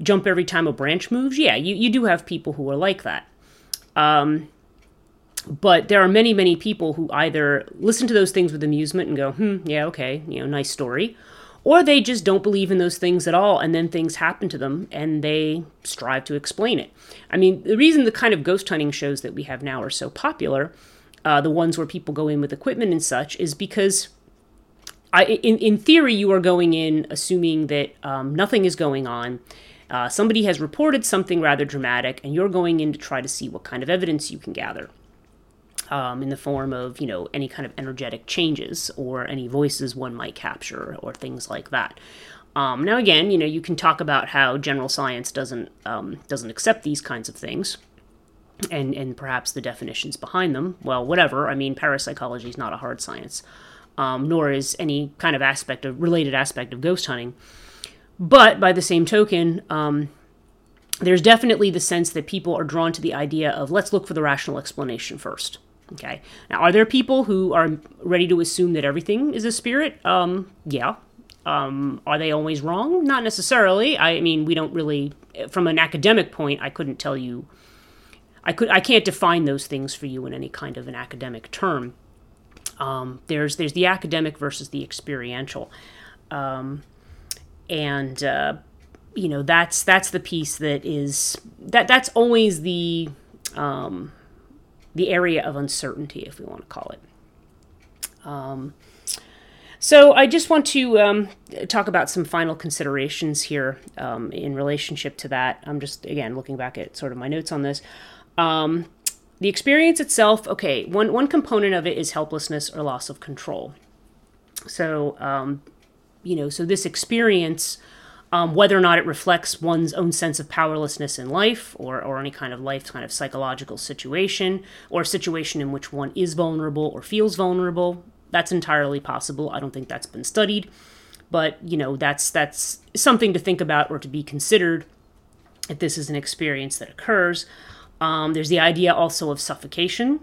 jump every time a branch moves? Yeah, you, you do have people who are like that. Um, but there are many, many people who either listen to those things with amusement and go, hmm, yeah, okay, you know, nice story. Or they just don't believe in those things at all, and then things happen to them and they strive to explain it. I mean, the reason the kind of ghost hunting shows that we have now are so popular, uh, the ones where people go in with equipment and such, is because I, in, in theory, you are going in assuming that um, nothing is going on. Uh, somebody has reported something rather dramatic, and you're going in to try to see what kind of evidence you can gather. Um, in the form of, you know, any kind of energetic changes or any voices one might capture or things like that. Um, now, again, you know, you can talk about how general science doesn't um, doesn't accept these kinds of things, and and perhaps the definitions behind them. Well, whatever. I mean, parapsychology is not a hard science um, nor is any kind of aspect of related aspect of ghost hunting. But by the same token, um, there's definitely the sense that people are drawn to the idea of let's look for the rational explanation first. Okay. Now, are there people who are ready to assume that everything is a spirit? Um, yeah. Um, are they always wrong? Not necessarily. I mean, we don't really, from an academic point, I couldn't tell you. I could, I can't define those things for you in any kind of an academic term. Um, there's there's the academic versus the experiential, um, and uh, you know that's that's the piece that is that that's always the um, the area of uncertainty, if we want to call it. Um, so I just want to um, talk about some final considerations here um, in relationship to that. I'm just again looking back at sort of my notes on this. The experience itself, okay, one, one component of it is helplessness or loss of control. So, um, you know, so this experience, um, whether or not it reflects one's own sense of powerlessness in life or, or any kind of life kind of psychological situation or situation in which one is vulnerable or feels vulnerable, that's entirely possible. I don't think that's been studied, but you know, that's that's something to think about or to be considered if this is an experience that occurs. Um, there's the idea also of suffocation.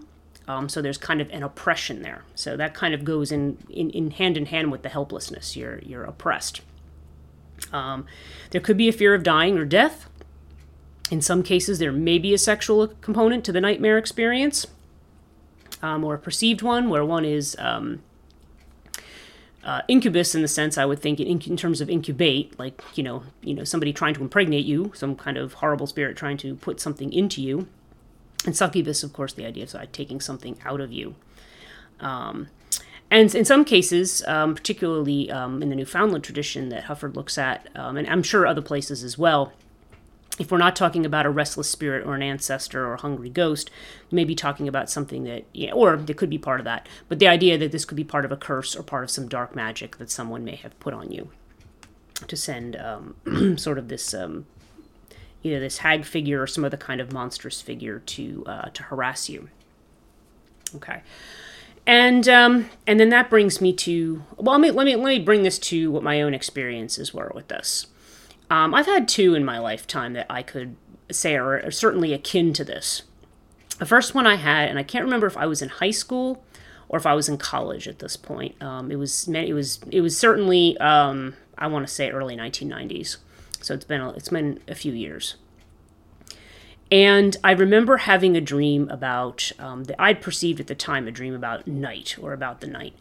Um, so there's kind of an oppression there. So that kind of goes in, in, in hand in hand with the helplessness. You're, you're oppressed. Um, there could be a fear of dying or death. In some cases, there may be a sexual component to the nightmare experience, um, or a perceived one, where one is um, uh, incubus in the sense I would think in, in, terms of incubate, like you know, you know, somebody trying to impregnate you, some kind of horrible spirit trying to put something into you. And succubus, of course, the idea of like, taking something out of you. Um, and in some cases, um, particularly um, in the Newfoundland tradition that Hufford looks at, um, and I'm sure other places as well, if we're not talking about a restless spirit or an ancestor or a hungry ghost, we may be talking about something that, yeah, or it could be part of that. But the idea that this could be part of a curse or part of some dark magic that someone may have put on you to send um, [CLEARS THROAT] sort of this um, either this hag figure or some other kind of monstrous figure to uh, to harass you. Okay, and um, and then that brings me to well, let me let me let me bring this to what my own experiences were with this. Um, I've had two in my lifetime that I could say are, are certainly akin to this. The first one I had, and I can't remember if I was in high school or if I was in college at this point. Um, it was it was it was certainly um, I want to say early 1990s. So it's been a, it's been a few years. And I remember having a dream about um, that I'd perceived at the time a dream about night or about the night.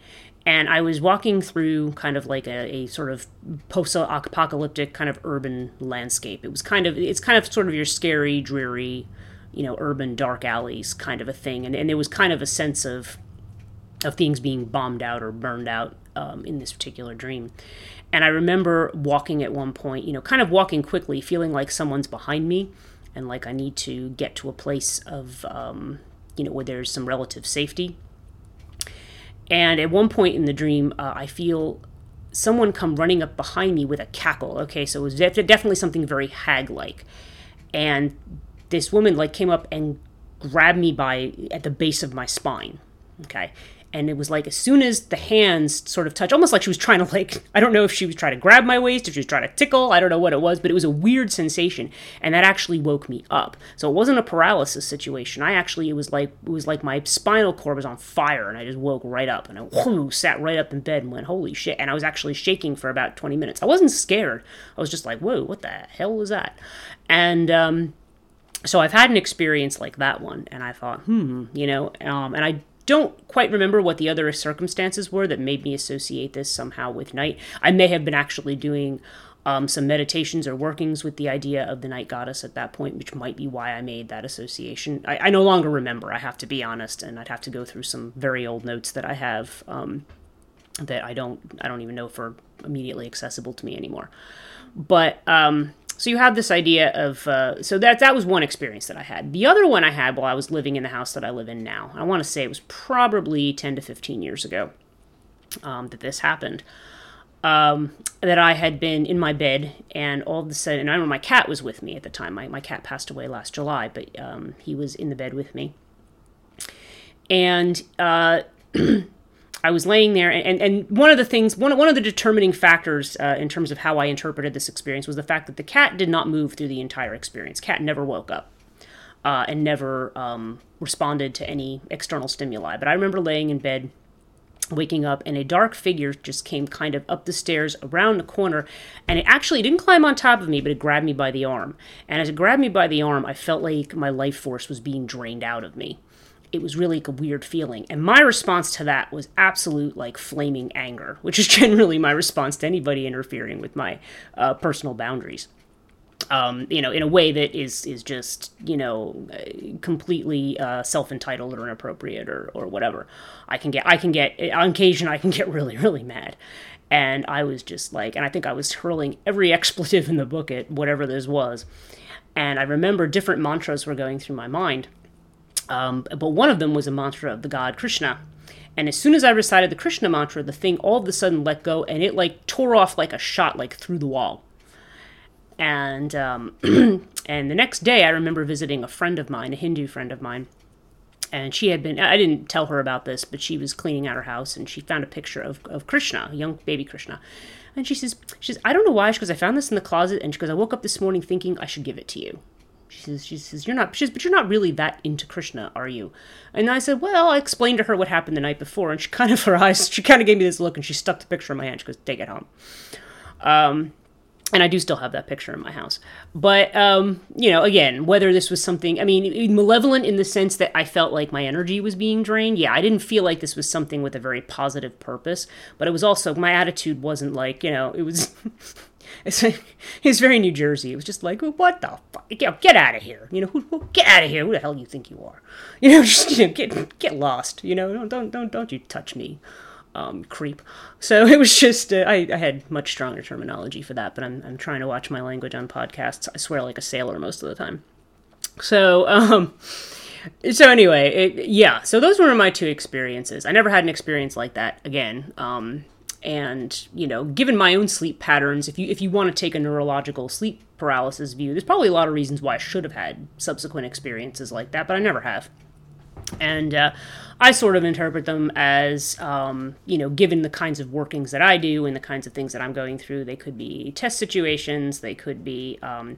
And I was walking through kind of like a, a sort of post-apocalyptic kind of urban landscape. It was kind of it's kind of sort of your scary, dreary, you know, urban dark alleys kind of a thing. And and there was kind of a sense of of things being bombed out or burned out um, in this particular dream. And I remember walking at one point, you know, kind of walking quickly, feeling like someone's behind me and like I need to get to a place of, um, you know, where there's some relative safety. And at one point in the dream, uh, I feel someone come running up behind me with a cackle. Okay, so it was definitely something very hag like. And this woman like came up and grabbed me by at the base of my spine. Okay and it was like as soon as the hands sort of touched almost like she was trying to like [LAUGHS] i don't know if she was trying to grab my waist or she was trying to tickle i don't know what it was but it was a weird sensation and that actually woke me up. So it wasn't a paralysis situation. I actually it was like it was like my spinal cord was on fire and i just woke right up and i whoo, sat right up in bed and went holy shit and i was actually shaking for about 20 minutes. I wasn't scared. I was just like whoa what the hell was that? And um so I've had an experience like that one, and I thought, hmm, you know, um, and I don't quite remember what the other circumstances were that made me associate this somehow with night. I may have been actually doing um, some meditations or workings with the idea of the night goddess at that point, which might be why I made that association. I, I no longer remember, I have to be honest, and I'd have to go through some very old notes that I have um, that I don't I don't even know if are immediately accessible to me anymore. But um, so you have this idea of uh, so that that was one experience that I had. The other one I had while I was living in the house that I live in now. I want to say it was probably ten to fifteen years ago um, that this happened. Um, that I had been in my bed, and all of a sudden, and I remember my cat was with me at the time. My, my cat passed away last July, but um, he was in the bed with me. And uh, [CLEARS THROAT] I was laying there, and, and one of the things, one, one of the determining factors uh, in terms of how I interpreted this experience was the fact that the cat did not move through the entire experience. Cat never woke up uh, and never um, responded to any external stimuli. But I remember laying in bed, waking up, and a dark figure just came kind of up the stairs around the corner, and it actually didn't climb on top of me, but it grabbed me by the arm. And as it grabbed me by the arm, I felt like my life force was being drained out of me it was really like a weird feeling. And my response to that was absolute like flaming anger, which is [LAUGHS] generally my response to anybody interfering with my uh, personal boundaries. Um, you know, in a way that is is just you know completely uh, self entitled or inappropriate or or whatever. I can get I can get on occasion I can get [LAUGHS] really really mad, and I was just like, and I think I was hurling every expletive in the book at whatever this was, and I remember different mantras were going through my mind um, but one of them was a mantra of the god Krishna. And as soon as I recited the Krishna mantra, the thing all of a sudden let go and it like tore off like a shot, like through the wall. And um, [CLEARS THROAT] and the next day, I remember visiting a friend of mine, a Hindu friend of mine, and she had been i didn't tell her about this but she was cleaning out her house and she found a picture of, of krishna a young baby krishna and she says she says i don't know why she because i found this in the closet and she goes i woke up this morning thinking i should give it to you she says, she says, you're not, she says, but you're not really that into Krishna, are you? And I said, well, I explained to her what happened the night before, and she kind of, her eyes, she kind of gave me this look, and she stuck the picture in my hand. She goes, take it home. Um, and I do still have that picture in my house. But um, you know, again, whether this was something, I mean, malevolent in the sense that I felt like my energy was being drained. Yeah, I didn't feel like this was something with a very positive purpose, but it was also my attitude wasn't like you know, it was. [LAUGHS] It's, it's very New Jersey. It was just like, what the fuck? Get, get out of here. You know, who, who, get out of here. Who the hell you think you are? [LAUGHS] You know, just you know, get get lost. You know, don't don't don't you touch me um, creep. So [LAUGHS] it was just, uh, I, I, had much stronger terminology for that, but I'm, I'm trying to watch my language on podcasts. I swear like a sailor most of the time. So, um, so anyway, it, yeah, so those were my two experiences. I never had an experience like that again. Um, and you know, given my own sleep patterns, if you if you want to take a neurological sleep paralysis view, there's probably a lot of reasons why I should have had subsequent experiences like that, but I never have. And uh, I sort of interpret them as, um, you know, given the kinds of workings that I do and the kinds of things that I'm going through, they could be test situations, they could be, um,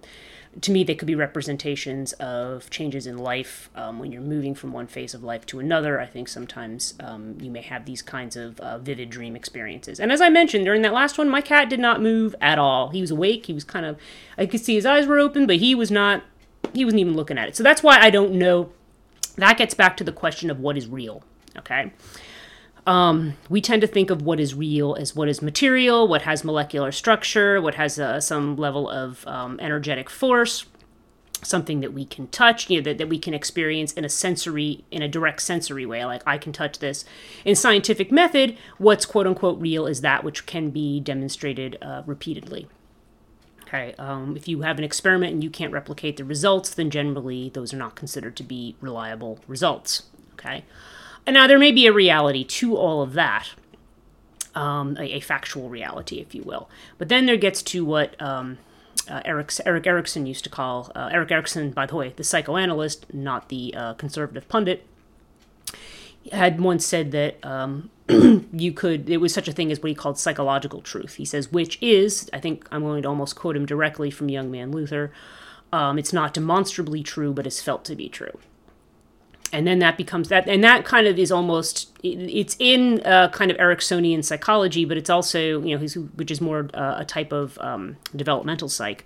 to me, they could be representations of changes in life um, when you're moving from one phase of life to another. I think sometimes um, you may have these kinds of uh, vivid dream experiences. And as I mentioned during that last one, my cat did not move at all. He was awake. He was kind of, I could see his eyes were open, but he was not, he wasn't even looking at it. So that's why I don't know that gets back to the question of what is real, okay? Um, we tend to think of what is real as what is material, what has molecular structure, what has uh, some level of um, energetic force, something that we can touch, you know, that, that we can experience in a sensory, in a direct sensory way. Like I can touch this. In scientific method, what's quote unquote real is that which can be demonstrated uh, repeatedly. Okay, um, if you have an experiment and you can't replicate the results, then generally those are not considered to be reliable results. Okay, and now there may be a reality to all of that, um, a, a, factual reality, if you will. But then there gets to what um, uh, Erik, Erik Erikson used to call uh, Erik Erikson, by the way, the psychoanalyst, not the uh, conservative pundit, had once said that um, [CLEARS THROAT] you could it was such a thing as what he called psychological truth. He says which is i think i'm going to almost quote him directly from young man luther um, it's not demonstrably true but is felt to be true. And then that becomes that and that kind of is almost it's in uh, kind of eriksonian psychology but it's also you know which is more uh, a type of um, developmental psych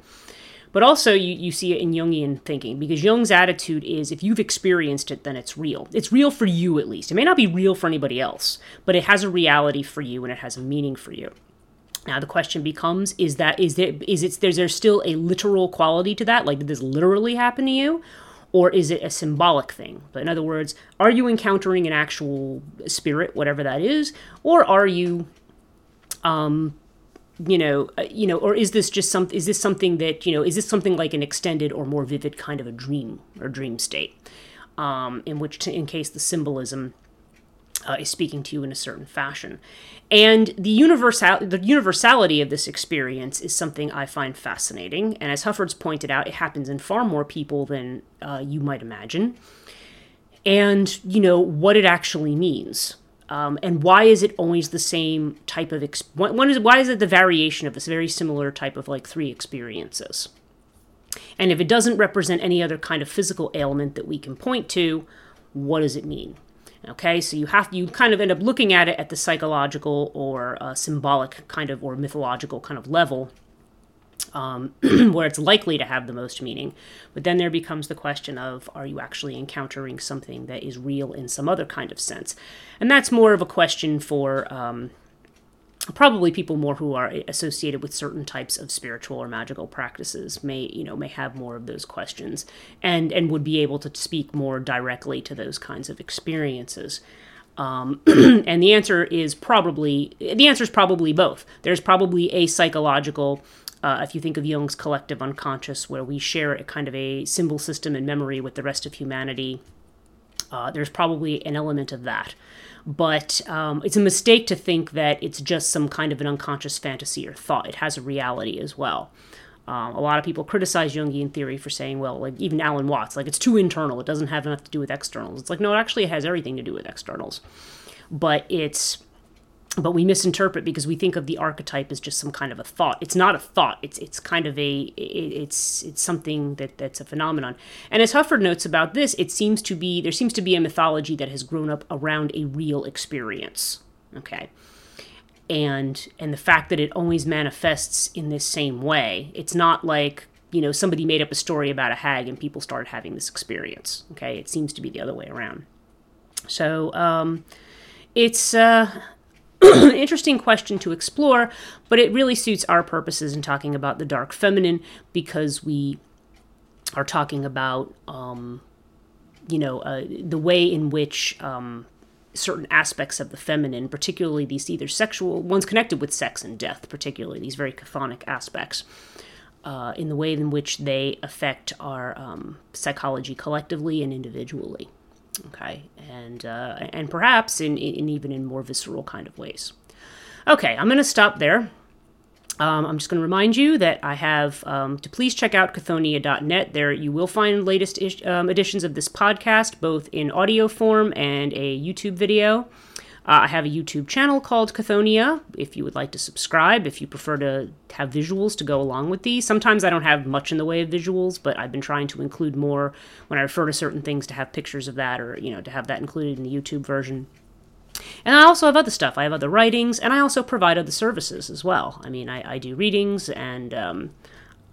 but also, you, you see it in Jungian thinking because Jung's attitude is if you've experienced it, then it's real. It's real for you, at least. It may not be real for anybody else, but it has a reality for you and it has a meaning for you. Now the question becomes: Is that is there is it there's there still a literal quality to that? Like did this literally happen to you, or is it a symbolic thing? But in other words, are you encountering an actual spirit, whatever that is, or are you um, you know, uh, you know, or is this just some? Is this something that you know? Is this something like an extended or more vivid kind of a dream or dream state, um, in which, to, in case the symbolism uh, is speaking to you in a certain fashion, and the universal the universality of this experience is something I find fascinating. And as Hufford's pointed out, it happens in far more people than uh, you might imagine. And you know what it actually means. Um, and why is it always the same type of ex- one is why is it the variation of this very similar type of like three experiences? And if it doesn't represent any other kind of physical ailment that we can point to what does it mean? Okay so you have you kind of end up looking at it at the psychological or uh, symbolic kind of or mythological kind of level um, [CLEARS THROAT] where it's likely to have the most meaning. But then there becomes the question of are you actually encountering something that is real in some other kind of sense? And that's more of a question for um, probably people more who are associated with certain types of spiritual or magical practices may you know may have more of those questions and and would be able to speak more directly to those kinds of experiences um, [CLEARS THROAT] and the answer is probably the answer is probably both. There's probably a psychological uh, if you think of Jung's collective unconscious, where we share a kind of a symbol system and memory with the rest of humanity, uh, there's probably an element of that. But um, it's a mistake to think that it's just some kind of an unconscious fantasy or thought. It has a reality as well. Um, a lot of people criticize Jungian theory for saying, well, like even Alan Watts, like it's too internal. It doesn't have enough to do with externals. It's like, no, it actually has everything to do with externals. But it's but we misinterpret because we think of the archetype as just some kind of a thought. It's not a thought. It's it's kind of a it's it's something that that's a phenomenon. And as Hufford notes about this, it seems to be there seems to be a mythology that has grown up around a real experience. Okay. and and the fact that it always manifests in this same way. It's not like you know somebody made up a story about a hag and people started having this experience. Okay, it seems to be the other way around. So um, it's uh, [CLEARS THROAT] interesting question to explore, but it really suits our purposes in talking about the dark feminine because we are talking about, um, you know, uh, the way in which um, certain aspects of the feminine, particularly these either sexual ones connected with sex and death, particularly these very chthonic aspects, uh, in the way in which they affect our um, psychology collectively and individually. Okay, and uh, and perhaps in, in even in more visceral kind of ways. Okay, I'm going to stop there. Um, I'm just going to remind you that I have um, to please check out Chthonian.net. There you will find latest ish, um, editions of this podcast, both in audio form and a YouTube video. Uh, I have a YouTube channel called Chthonian if you would like to subscribe, if you prefer to have visuals to go along with these. Sometimes I don't have much in the way of visuals, but I've been trying to include more when I refer to certain things to have pictures of that or, you know, to have that included in the YouTube version. And I also have other stuff. I have other writings, and I also provide other services as well. I mean, I, I do readings and. Um,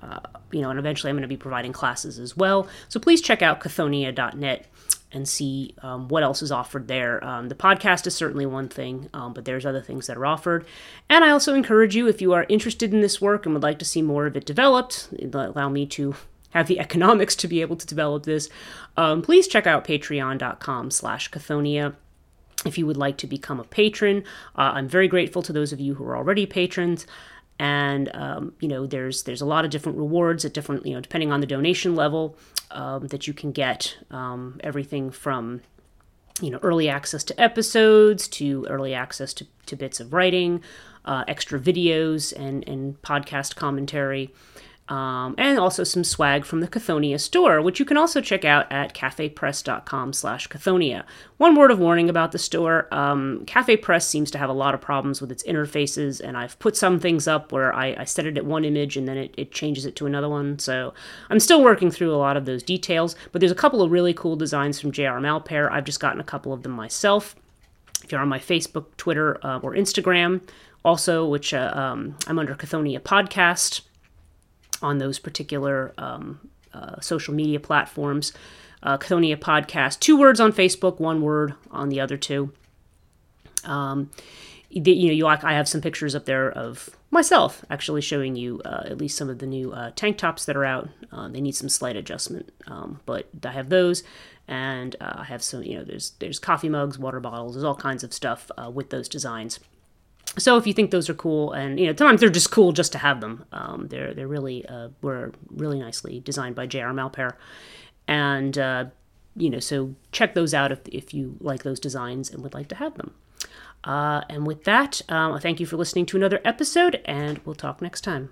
uh, you know, and eventually I'm going to be providing classes as well. So please check out chthonian.net and see um, what else is offered there. Um, the podcast is certainly one thing, um, but there's other things that are offered. And I also encourage you, if you are interested in this work and would like to see more of it developed, allow me to have the [LAUGHS] economics to be able to develop this, um, please check out patreon.com slash Chthonian if you would like to become a patron. Uh, I'm very grateful to those of you who are already patrons and um, you know there's there's a lot of different rewards at different you know depending on the donation level um, that you can get um, everything from you know early access to episodes to early access to, to bits of writing uh, extra videos and and podcast commentary um, and also some swag from the Chthonian store, which you can also check out at cafepress.com slash Chthonian. One word of warning about the store, um, Cafe Press seems to have a lot of problems with its interfaces, and I've put some things up where I, I set it at one image and then it, it changes it to another one, so I'm still working through a lot of those details, but there's a couple of really cool designs from JR Malpair. I've just gotten a couple of them myself. If you're on my Facebook, Twitter, uh, or Instagram, also, which uh, um, I'm under Chthonian Podcast, on those particular um, uh, social media platforms. Uh, Podcast, two words on Facebook, one word on the other two. Um, the, you know, you, I have some pictures up there of myself actually showing you uh, at least some of the new uh, tank tops that are out. Uh, they need some slight adjustment, um, but I have those, and uh, I have some. You know, there's there's coffee mugs, water bottles, there's all kinds of stuff uh, with those designs. So if you think those are cool, and you know, sometimes they're just cool just to have them. Um, they're they're really uh, were really nicely designed by J.R. Malpair, and uh, you know, so check those out if if you like those designs and would like to have them. Uh, and with that, um, thank you for listening to another episode, and we'll talk next time.